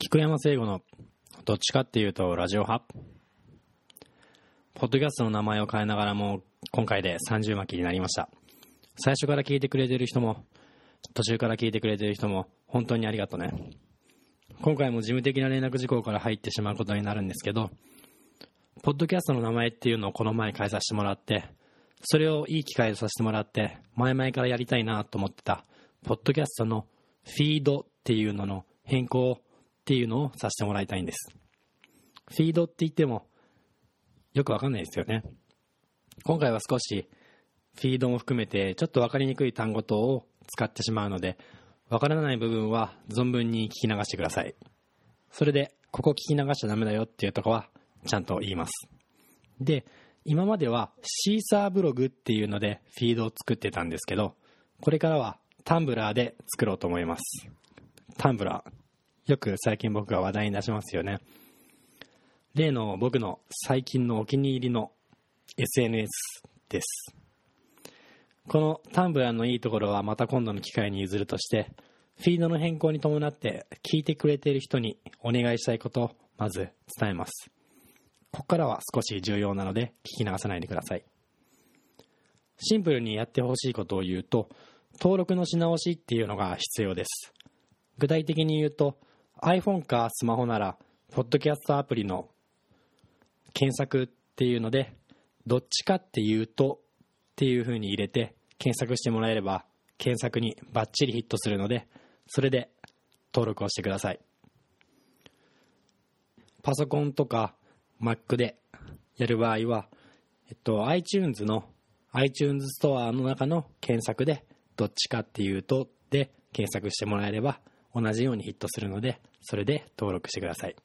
菊山聖吾のどっちかっていうとラジオ派。ポッドキャストの名前を変えながらも今回で30巻になりました。最初から聞いてくれてる人も途中から聞いてくれてる人も本当にありがとうね。今回も事務的な連絡事項から入ってしまうことになるんですけどポッドキャストの名前っていうのをこの前変えさせてもらってそれをいい機会でさせてもらって前々からやりたいなと思ってたポッドキャストのフィードっていうのの変更をっていうのをさせてもらいたいんです。フィードって言ってもよくわかんないですよね。今回は少しフィードも含めてちょっと分かりにくい単語等を使ってしまうので分からない部分は存分に聞き流してください。それでここ聞き流しちゃダメだよっていうとこはちゃんと言います。で今まではシーサーブログっていうのでフィードを作ってたんですけどこれからはタンブラーで作ろうと思います。タンブラー。よく最近僕が話題に出しますよね。例の僕の最近のお気に入りの SNS です。このタンブラーのいいところはまた今度の機会に譲るとしてフィードの変更に伴って聞いてくれている人にお願いしたいことをまず伝えます。ここからは少し重要なので聞き流さないでください。シンプルにやってほしいことを言うと登録のし直しっていうのが必要です。具体的に言うと iPhone かスマホならポッドキャストアプリの検索っていうのでどっちかっていうとっていう風に入れて検索してもらえれば検索にバッチリヒットするのでそれで登録をしてください。パソコンとか Mac でやる場合は、えっと、iTunes の iTunes ストアの中の検索でどっちかっていうとで検索してもらえれば同じようにヒットするのでそれで登録してください。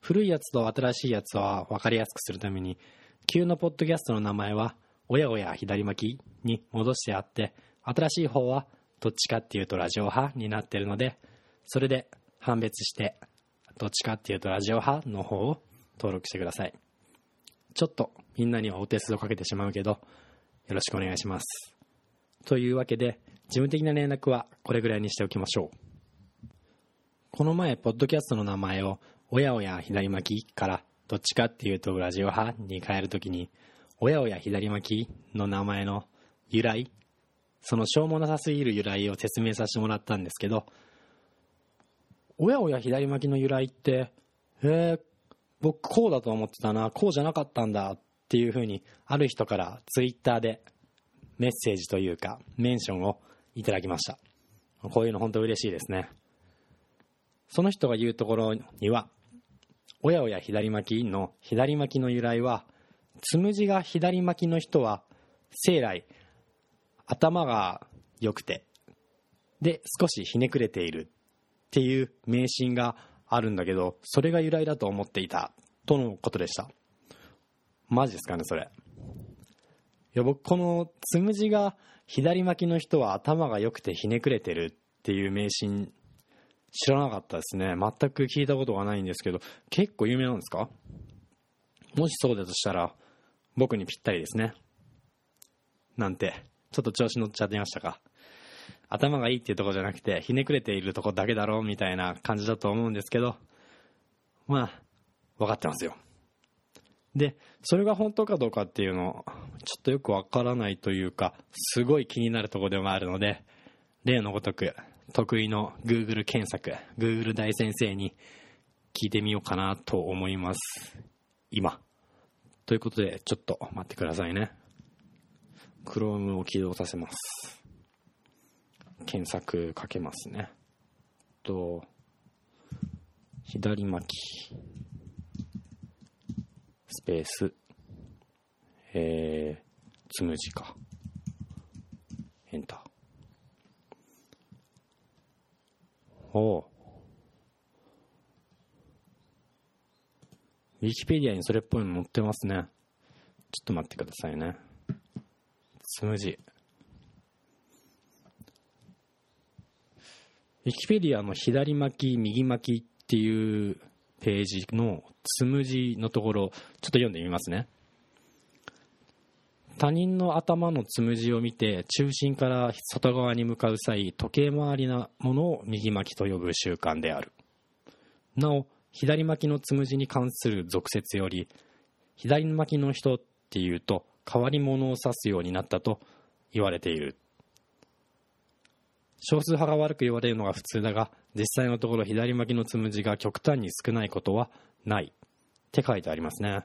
古いやつと新しいやつは分かりやすくするために旧のポッドキャストの名前は親親左巻きに戻してあって新しい方はどっちかっていうとラジオ派になってるのでそれで判別してどっちかっていうとラジオ派の方を登録してください。ちょっとみんなにはお手数をかけてしまうけどよろしくお願いします。というわけで事務的な連絡はこれぐらいにしておきましょう。この前ポッドキャストの名前を親親左巻きからどっちかっていうとラジオ派に変えるときに親親左巻きの名前の由来そのしょうもなさすぎる由来を説明させてもらったんですけど親親左巻きの由来ってえー、僕こうだと思ってたなこうじゃなかったんだっていうふうにある人からツイッターでメッセージというかメンションをいただきました。こういうの本当嬉しいですね。その人が言うところには親親左巻きの左巻きの由来はつむじが左巻きの人は生来頭が良くてで少しひねくれているっていう迷信があるんだけどそれが由来だと思っていたとのことでした。マジですかねそれ。いや僕このつむじが左巻きの人は頭が良くてひねくれてるっていう迷信知らなかったですね。全く聞いたことがないんですけど結構有名なんですか？もしそうだとしたら僕にぴったりですね。なんてちょっと調子乗っちゃってましたか？頭がいいっていうとこじゃなくてひねくれているとこだけだろうみたいな感じだと思うんですけどまあ分かってますよ。でそれが本当かどうかっていうのちょっとよくわからないというかすごい気になるとこでもあるので例のごとく得意の Google 検索 Google 大先生に聞いてみようかなと思います。今。ということでちょっと待ってくださいね。Chrome を起動させます。検索かけますね。と左巻き。スペース。えー、つむじか。エンターおウィキペディアにそれっぽいの載ってますね。ちょっと待ってくださいね。つむじ。ウィキペディアの左巻き右巻きっていうページのつむじのところちょっと読んでみますね。他人の頭のつむじを見て中心から外側に向かう際時計回りなものを右巻きと呼ぶ習慣である。なお左巻きのつむじに関する俗説より左巻きの人っていうと変わり者を指すようになったと言われている。少数派が悪く言われるのが普通だが実際のところ左巻きのつむじが極端に少ないことはないって書いてありますね。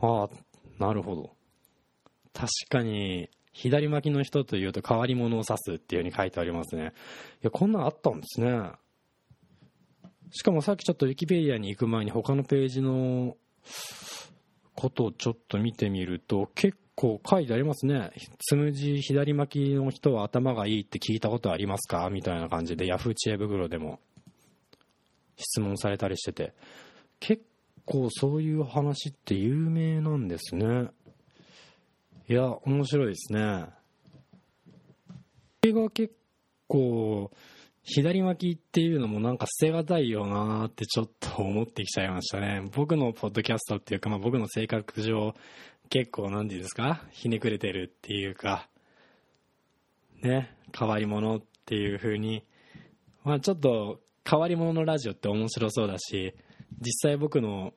ああなるほど。確かに左巻きの人というと変わり者を指すっていう風に書いてありますねいやこんなんあったんですねしかもさっきちょっとウィキペディアに行く前に他のページのことをちょっと見てみると結構書いてありますね。つむじ左巻きの人は頭がいいって聞いたことありますかみたいな感じでヤフー知恵袋でも質問されたりしてて結構そういう話って有名なんですね。いや、面白いですね。これが結構左巻きっていうのもなんか捨てがたいよなーってちょっと思ってきちゃいましたね。僕のポッドキャストっていうか、まあ僕の性格上、結構何て言うんですか？ひねくれてるっていうか、ね、変わり者っていう風に、まあちょっと変わり者のラジオって面白そうだし、実際僕の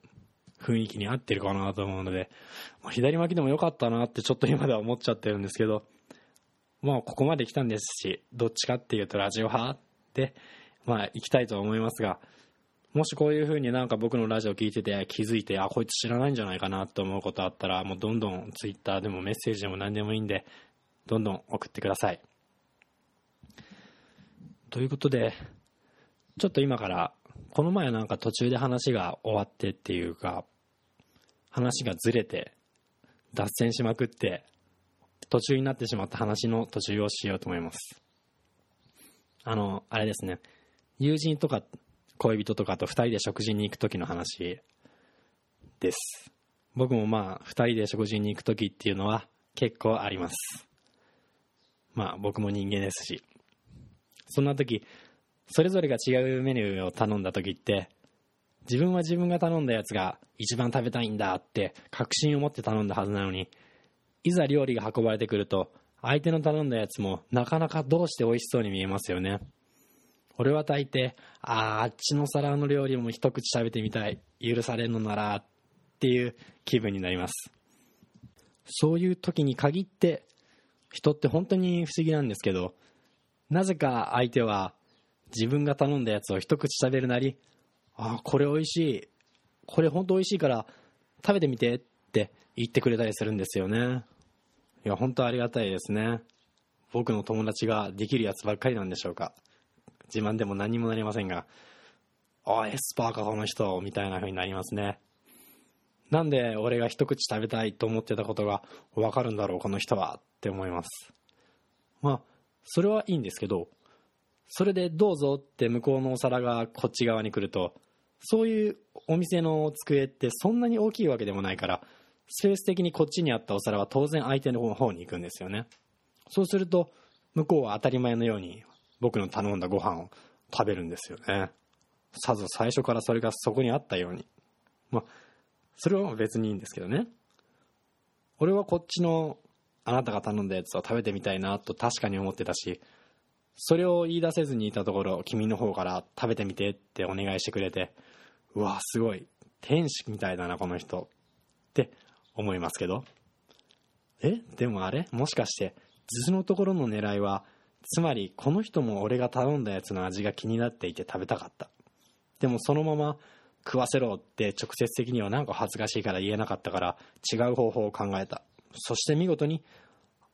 雰囲気に合ってるかなと思うので、まあ、左巻きでもよかったなってちょっと今では思っちゃってるんですけど、まあここまで来たんですし、どっちかっていうとラジオ派、まあ、行きたいと思いますが、もしこういうふうになんか僕のラジオ聞いてて気づいて、あ、こいつ知らないんじゃないかなと思うことあったら、もうどんどんツイッターでもメッセージでも何でもいいんで、どんどん送ってください。ということで、ちょっと今から、この前なんか途中で話が終わってっていうか、話がずれて、脱線しまくって、途中になってしまった話の途中をしようと思います。あの、あれですね、友人とか恋人とかと2人で食事に行く時の話です。僕もまあ、2人で食事に行く時っていうのは結構あります。まあ、僕も人間ですし。そんな時、それぞれが違うメニューを頼んだ時って、自分は自分が頼んだやつが一番食べたいんだって確信を持って頼んだはずなのに、いざ料理が運ばれてくると、相手の頼んだやつもなかなかどうして美味しそうに見えますよね。俺は大抵、ああ、あっちの皿の料理も一口食べてみたい。許されるのなら、っていう気分になります。そういう時に限って、人って本当に不思議なんですけど、なぜか相手は自分が頼んだやつを一口食べるなり、あ、これ美味しい。これ本当美味しいから食べてみてって言ってくれたりするんですよね。いや、本当ありがたいですね。僕の友達ができるやつばっかりなんでしょうか。自慢でも何もなりませんが、あ、エスパーかこの人、みたいな風になりますね。なんで俺が一口食べたいと思ってたことがわかるんだろう、この人は、って思います。まあ、それはいいんですけど、それでどうぞって向こうのお皿がこっち側に来ると、そういうお店の机ってそんなに大きいわけでもないから、スペース的にこっちにあったお皿は当然相手の方に行くんですよね。そうすると、向こうは当たり前のように僕の頼んだご飯を食べるんですよね。さぞ最初からそれがそこにあったように。まあ、それは別にいいんですけどね。俺はこっちのあなたが頼んだやつを食べてみたいなと確かに思ってたし、それを言い出せずにいたところ、君の方から食べてみてってお願いしてくれて、うわ、すごい。天使みたいだな、この人。って思いますけど。え？でもあれ？もしかして、図のところの狙いは、つまりこの人も俺が頼んだやつの味が気になっていて食べたかった。でもそのまま食わせろって直接的にはなんか恥ずかしいから言えなかったから違う方法を考えた。そして見事に、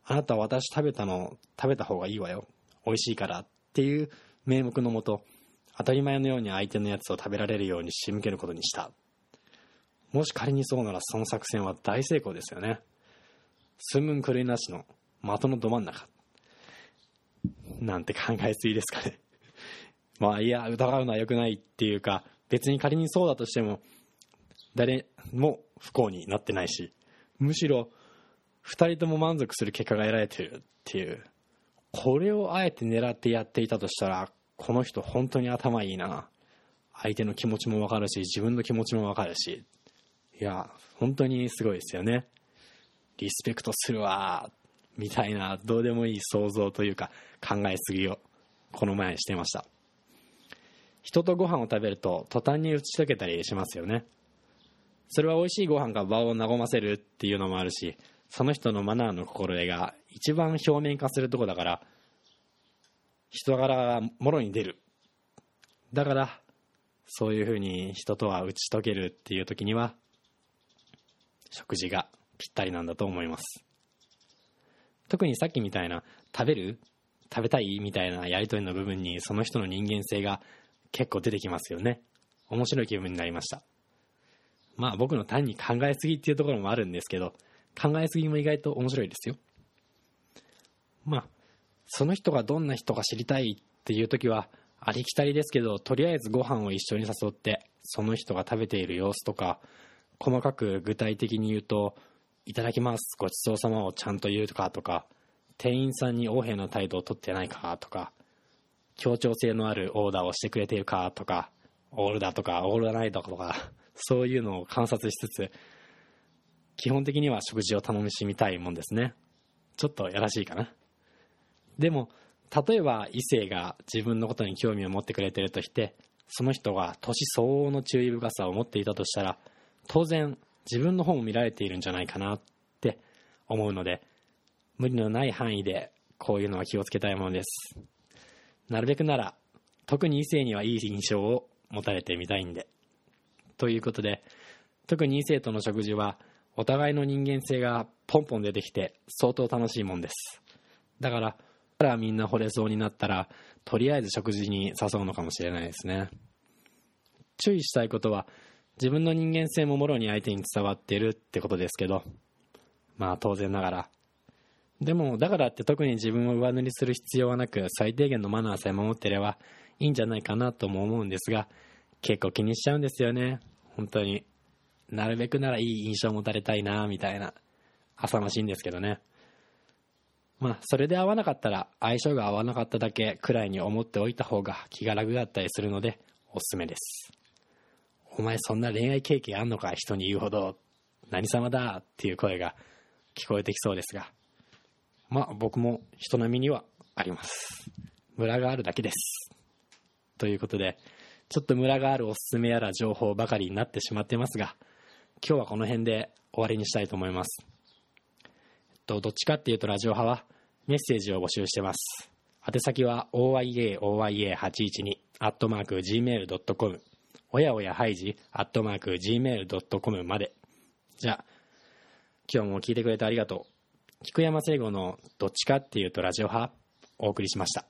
あなた私食べたの食べた方がいいわよ。美味しいからっていう名目のもと、当たり前のように相手のやつを食べられるように仕向けることにした。もし仮にそうならその作戦は大成功ですよね。寸分狂いなしの的のど真ん中。なんて考えすぎですかね。まあいや、疑うのは良くないっていうか、別に仮にそうだとしても、誰も不幸になってないし、むしろ、二人とも満足する結果が得られてるっていう、これをあえて狙ってやっていたとしたら、この人本当に頭いいな。相手の気持ちもわかるし、自分の気持ちもわかるし、いや、本当にすごいですよね。リスペクトするわ、みたいな、どうでもいい想像というか、考えすぎを、この前してました。人とご飯を食べると途端に打ち解けたりしますよねそれは美味しいご飯が場を和ませるっていうのもあるしその人のマナーの心得が一番表面化するとこだから人柄がもろに出る。だからそういうふうに人とは打ち解けるっていう時には食事がぴったりなんだと思います。特にさっきみたいな食べる？食べたい？みたいなやり取りの部分にその人の人間性が結構出てきますよね。面白い気分になりました。まあ僕の単に考えすぎっていうところもあるんですけど考えすぎも意外と面白いですよ。まあその人がどんな人か知りたいっていう時はありきたりですけどとりあえずご飯を一緒に誘ってその人が食べている様子とか細かく具体的に言うと「いただきますごちそうさま」をちゃんと言うかとか店員さんに横柄な態度をとってないかとか協調性のあるオーダーをしてくれているかとかオールだとかオールだないとかそういうのを観察しつつ基本的には食事を楽しみたいもんですね。ちょっとやらしいかな。でも例えば異性が自分のことに興味を持ってくれてるとしてその人が年相応の注意深さを持っていたとしたら当然自分の方も見られているんじゃないかなって思うので無理のない範囲でこういうのは気をつけたいものです。なるべくなら特に異性にはいい印象を持たれてみたいんで。ということで特に異性との食事はお互いの人間性がポンポン出てきて相当楽しいもんです。だからからみんな惚れそうになったらとりあえず食事に誘うのかもしれないですね。注意したいことは自分の人間性ももろに相手に伝わってるってことですけどまあ当然ながら。でもだからって特に自分を上塗りする必要はなく最低限のマナーさえ守ってればいいんじゃないかなとも思うんですが結構気にしちゃうんですよね。本当に。なるべくならいい印象を持たれたいなみたいな浅ましいんですけどね。まあそれで合わなかったら相性が合わなかっただけくらいに思っておいた方が気が楽だったりするのでおすすめです。お前そんな恋愛経験あんのか人に言うほど。何様だ?っていう声が聞こえてきそうですが。まあ僕も人並みにはあります。ムラがあるだけです。ということでちょっとムラがあるおすすめやら情報ばかりになってしまってますが今日はこの辺で終わりにしたいと思います。どっちかっていうとラジオ派はメッセージを募集してます。宛先は oyaoya812 アットマーク gmail.com おやおやハイジアットマー gmail.com まで。じゃあ今日も聞いてくれてありがとう。菊山聖吾のどっちかっていうとラジオ派お送りしました。